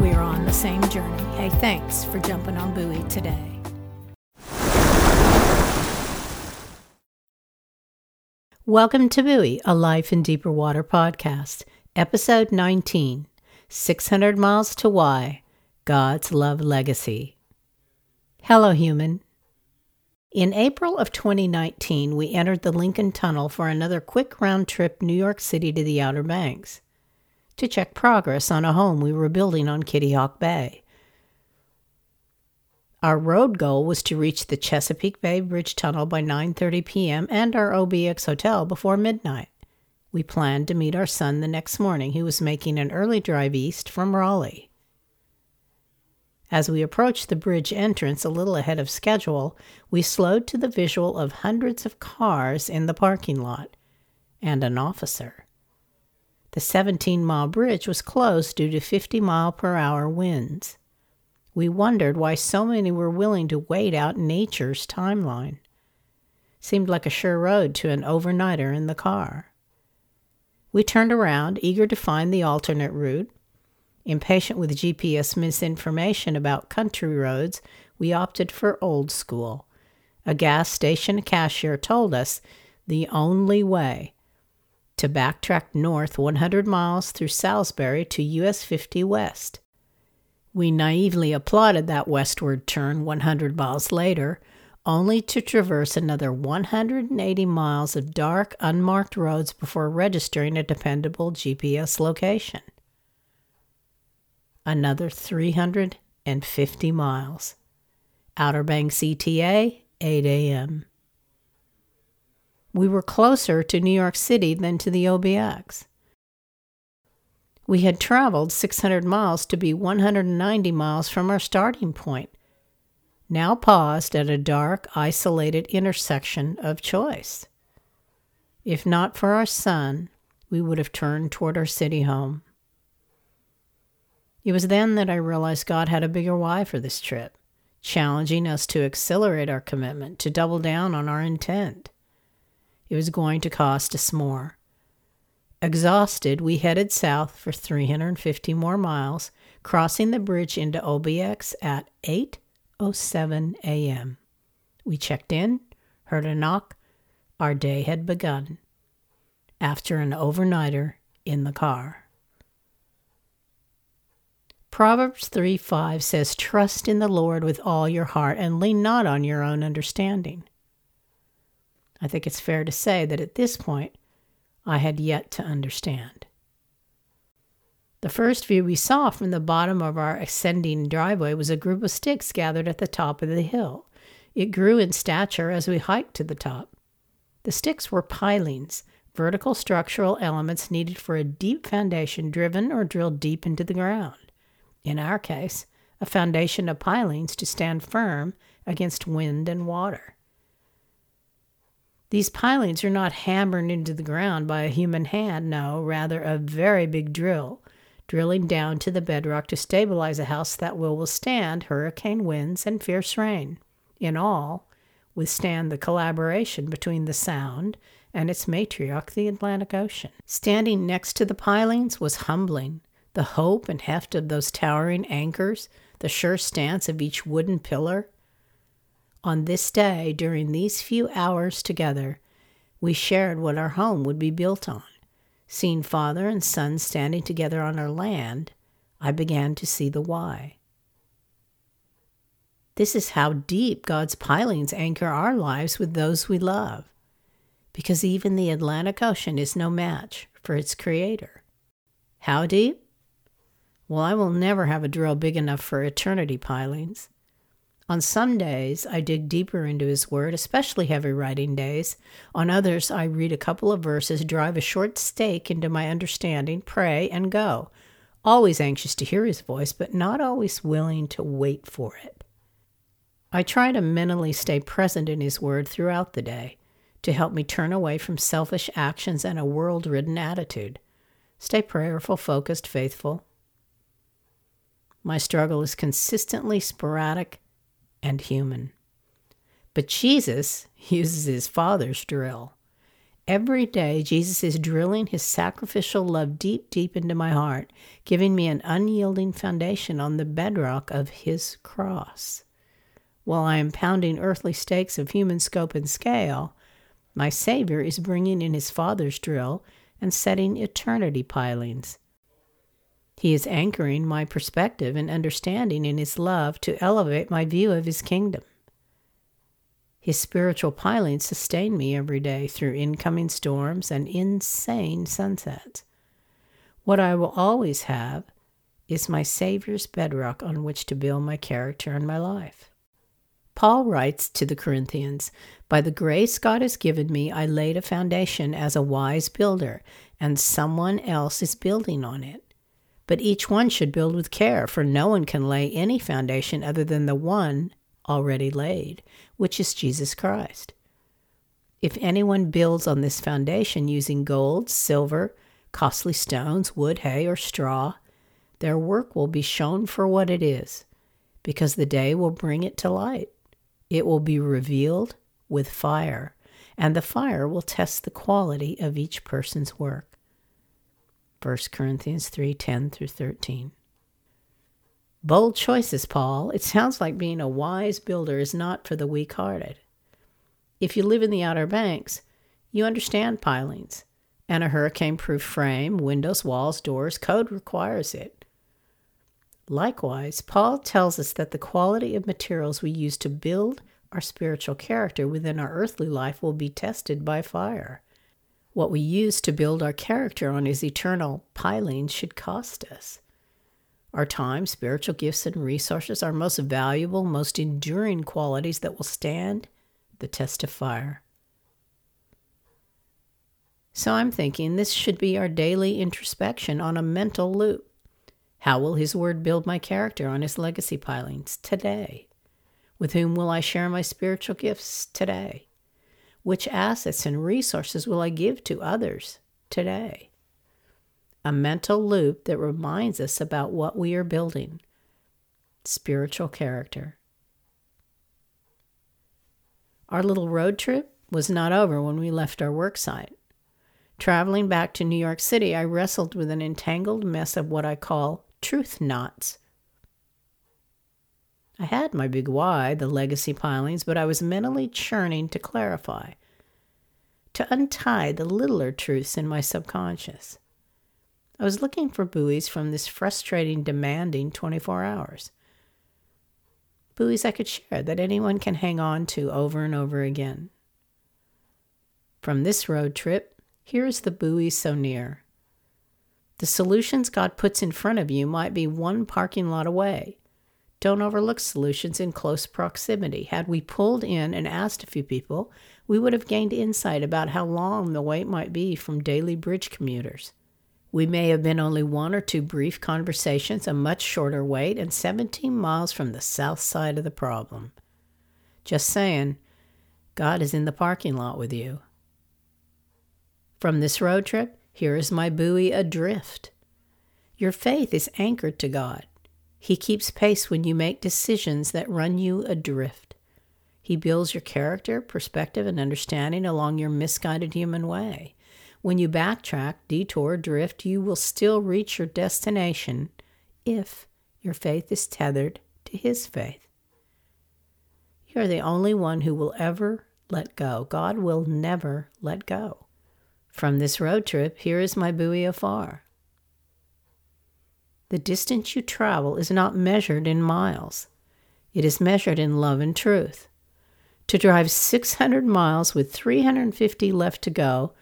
we are on the same journey. Hey, thanks for jumping on Buoy today. Welcome to Buoy, a Life in Deeper Water podcast, episode 19 600 Miles to Why God's Love Legacy. Hello, human. In April of 2019, we entered the Lincoln Tunnel for another quick round trip New York City to the Outer Banks to check progress on a home we were building on Kitty Hawk Bay. Our road goal was to reach the Chesapeake Bay Bridge Tunnel by 9:30 p.m. and our OBX hotel before midnight. We planned to meet our son the next morning, who was making an early drive east from Raleigh. As we approached the bridge entrance a little ahead of schedule, we slowed to the visual of hundreds of cars in the parking lot and an officer. The 17 mile bridge was closed due to 50 mile per hour winds. We wondered why so many were willing to wait out nature's timeline. Seemed like a sure road to an overnighter in the car. We turned around, eager to find the alternate route. Impatient with GPS misinformation about country roads, we opted for old school. A gas station cashier told us the only way to backtrack north 100 miles through Salisbury to US 50 West. We naively applauded that westward turn 100 miles later, only to traverse another 180 miles of dark, unmarked roads before registering a dependable GPS location. Another 350 miles. Outer Banks ETA, 8 a.m we were closer to New York City than to the OBX. We had traveled 600 miles to be 190 miles from our starting point, now paused at a dark, isolated intersection of choice. If not for our son, we would have turned toward our city home. It was then that I realized God had a bigger why for this trip, challenging us to accelerate our commitment, to double down on our intent. It was going to cost us more. Exhausted, we headed south for 350 more miles, crossing the bridge into OBX at 8:07 a.m. We checked in, heard a knock. Our day had begun. After an overnighter in the car. Proverbs 3 5 says, Trust in the Lord with all your heart and lean not on your own understanding. I think it's fair to say that at this point, I had yet to understand. The first view we saw from the bottom of our ascending driveway was a group of sticks gathered at the top of the hill. It grew in stature as we hiked to the top. The sticks were pilings, vertical structural elements needed for a deep foundation driven or drilled deep into the ground. In our case, a foundation of pilings to stand firm against wind and water. These pilings are not hammered into the ground by a human hand, no, rather a very big drill, drilling down to the bedrock to stabilize a house that will withstand hurricane winds and fierce rain. In all, withstand the collaboration between the Sound and its matriarch, the Atlantic Ocean. Standing next to the pilings was humbling. The hope and heft of those towering anchors, the sure stance of each wooden pillar, on this day, during these few hours together, we shared what our home would be built on. Seeing father and son standing together on our land, I began to see the why. This is how deep God's pilings anchor our lives with those we love, because even the Atlantic Ocean is no match for its creator. How deep? Well, I will never have a drill big enough for eternity pilings. On some days, I dig deeper into His Word, especially heavy writing days. On others, I read a couple of verses, drive a short stake into my understanding, pray, and go. Always anxious to hear His voice, but not always willing to wait for it. I try to mentally stay present in His Word throughout the day to help me turn away from selfish actions and a world ridden attitude. Stay prayerful, focused, faithful. My struggle is consistently sporadic and human. But Jesus uses his Father's drill. Every day, Jesus is drilling his sacrificial love deep, deep into my heart, giving me an unyielding foundation on the bedrock of his cross. While I am pounding earthly stakes of human scope and scale, my Savior is bringing in his Father's drill and setting eternity pilings. He is anchoring my perspective and understanding in His love to elevate my view of His kingdom. His spiritual pilings sustain me every day through incoming storms and insane sunsets. What I will always have is my Savior's bedrock on which to build my character and my life. Paul writes to the Corinthians By the grace God has given me, I laid a foundation as a wise builder, and someone else is building on it. But each one should build with care, for no one can lay any foundation other than the one already laid, which is Jesus Christ. If anyone builds on this foundation using gold, silver, costly stones, wood, hay, or straw, their work will be shown for what it is, because the day will bring it to light. It will be revealed with fire, and the fire will test the quality of each person's work. 1 Corinthians 3 10 through 13. Bold choices, Paul. It sounds like being a wise builder is not for the weak hearted. If you live in the Outer Banks, you understand pilings and a hurricane proof frame, windows, walls, doors. Code requires it. Likewise, Paul tells us that the quality of materials we use to build our spiritual character within our earthly life will be tested by fire. What we use to build our character on his eternal pilings should cost us. Our time, spiritual gifts, and resources are most valuable, most enduring qualities that will stand the test of fire. So I'm thinking this should be our daily introspection on a mental loop. How will His Word build my character on His legacy pilings today? With whom will I share my spiritual gifts today? Which assets and resources will I give to others today? A mental loop that reminds us about what we are building spiritual character. Our little road trip was not over when we left our work site. Traveling back to New York City, I wrestled with an entangled mess of what I call truth knots. I had my big why, the legacy pilings, but I was mentally churning to clarify, to untie the littler truths in my subconscious. I was looking for buoys from this frustrating, demanding 24 hours. Buoys I could share that anyone can hang on to over and over again. From this road trip, here is the buoy so near. The solutions God puts in front of you might be one parking lot away don't overlook solutions in close proximity. Had we pulled in and asked a few people, we would have gained insight about how long the wait might be from daily bridge commuters. We may have been only one or two brief conversations, a much shorter wait, and 17 miles from the south side of the problem. Just saying, God is in the parking lot with you. From this road trip, here is my buoy adrift. Your faith is anchored to God. He keeps pace when you make decisions that run you adrift. He builds your character, perspective, and understanding along your misguided human way. When you backtrack, detour, drift, you will still reach your destination if your faith is tethered to His faith. You are the only one who will ever let go. God will never let go. From this road trip, here is my buoy afar. The distance you travel is not measured in miles. It is measured in love and truth. To drive 600 miles with 350 left to go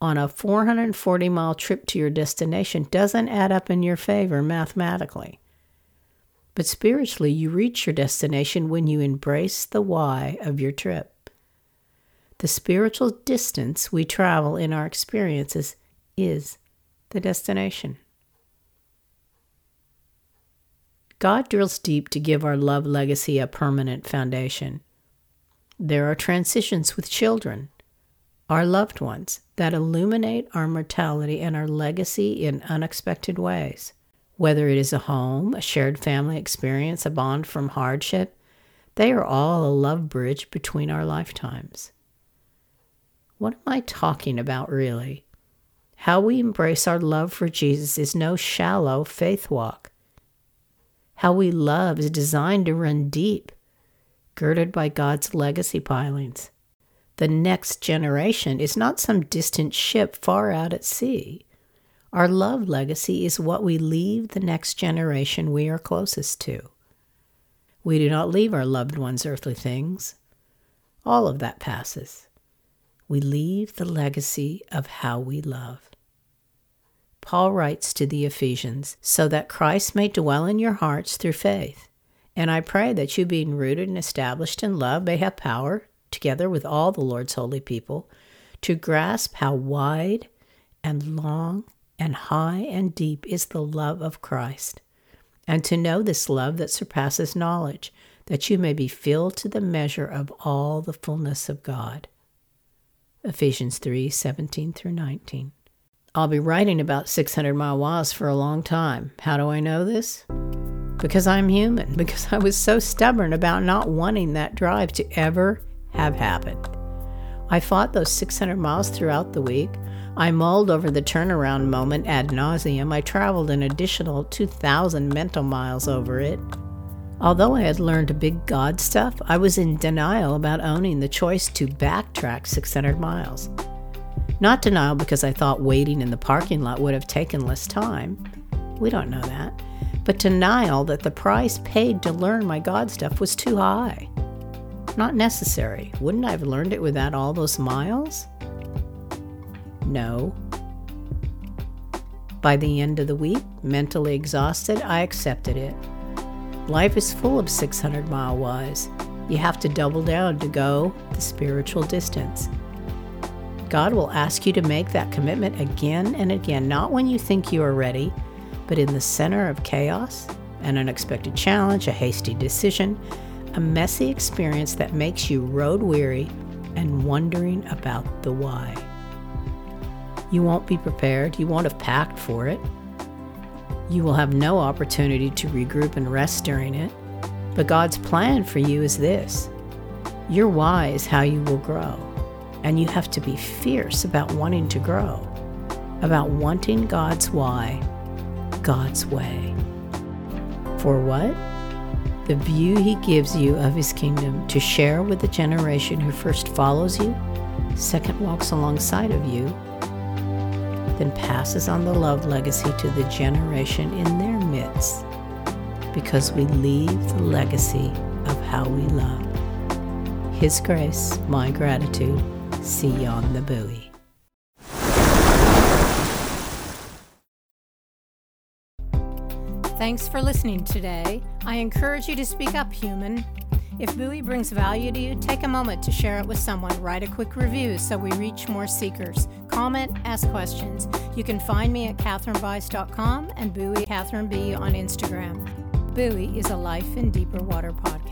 on a 440 mile trip to your destination doesn't add up in your favor mathematically. But spiritually, you reach your destination when you embrace the why of your trip. The spiritual distance we travel in our experiences is the destination. God drills deep to give our love legacy a permanent foundation. There are transitions with children, our loved ones, that illuminate our mortality and our legacy in unexpected ways. Whether it is a home, a shared family experience, a bond from hardship, they are all a love bridge between our lifetimes. What am I talking about, really? How we embrace our love for Jesus is no shallow faith walk. How we love is designed to run deep, girded by God's legacy pilings. The next generation is not some distant ship far out at sea. Our love legacy is what we leave the next generation we are closest to. We do not leave our loved ones earthly things. All of that passes. We leave the legacy of how we love. Paul writes to the Ephesians, so that Christ may dwell in your hearts through faith. And I pray that you, being rooted and established in love, may have power, together with all the Lord's holy people, to grasp how wide and long and high and deep is the love of Christ, and to know this love that surpasses knowledge, that you may be filled to the measure of all the fullness of God. Ephesians 3 17 through 19. I'll be writing about 600 mile for a long time. How do I know this? Because I'm human, because I was so stubborn about not wanting that drive to ever have happened. I fought those 600 miles throughout the week. I mulled over the turnaround moment ad nauseum. I traveled an additional 2,000 mental miles over it. Although I had learned big God stuff, I was in denial about owning the choice to backtrack 600 miles. Not denial because I thought waiting in the parking lot would have taken less time. We don't know that. But denial that the price paid to learn my God stuff was too high. Not necessary. Wouldn't I have learned it without all those miles? No. By the end of the week, mentally exhausted, I accepted it. Life is full of 600 mile whys. You have to double down to go the spiritual distance. God will ask you to make that commitment again and again, not when you think you are ready, but in the center of chaos, an unexpected challenge, a hasty decision, a messy experience that makes you road weary and wondering about the why. You won't be prepared, you won't have packed for it. You will have no opportunity to regroup and rest during it. But God's plan for you is this your why is how you will grow. And you have to be fierce about wanting to grow, about wanting God's why, God's way. For what? The view He gives you of His kingdom to share with the generation who first follows you, second walks alongside of you, then passes on the love legacy to the generation in their midst, because we leave the legacy of how we love. His grace, my gratitude See you on the buoy. Thanks for listening today. I encourage you to speak up, human. If Buoy brings value to you, take a moment to share it with someone. Write a quick review so we reach more seekers. Comment, ask questions. You can find me at kathrynbise.com and Buoy Kathryn B on Instagram. Buoy is a Life in Deeper Water podcast.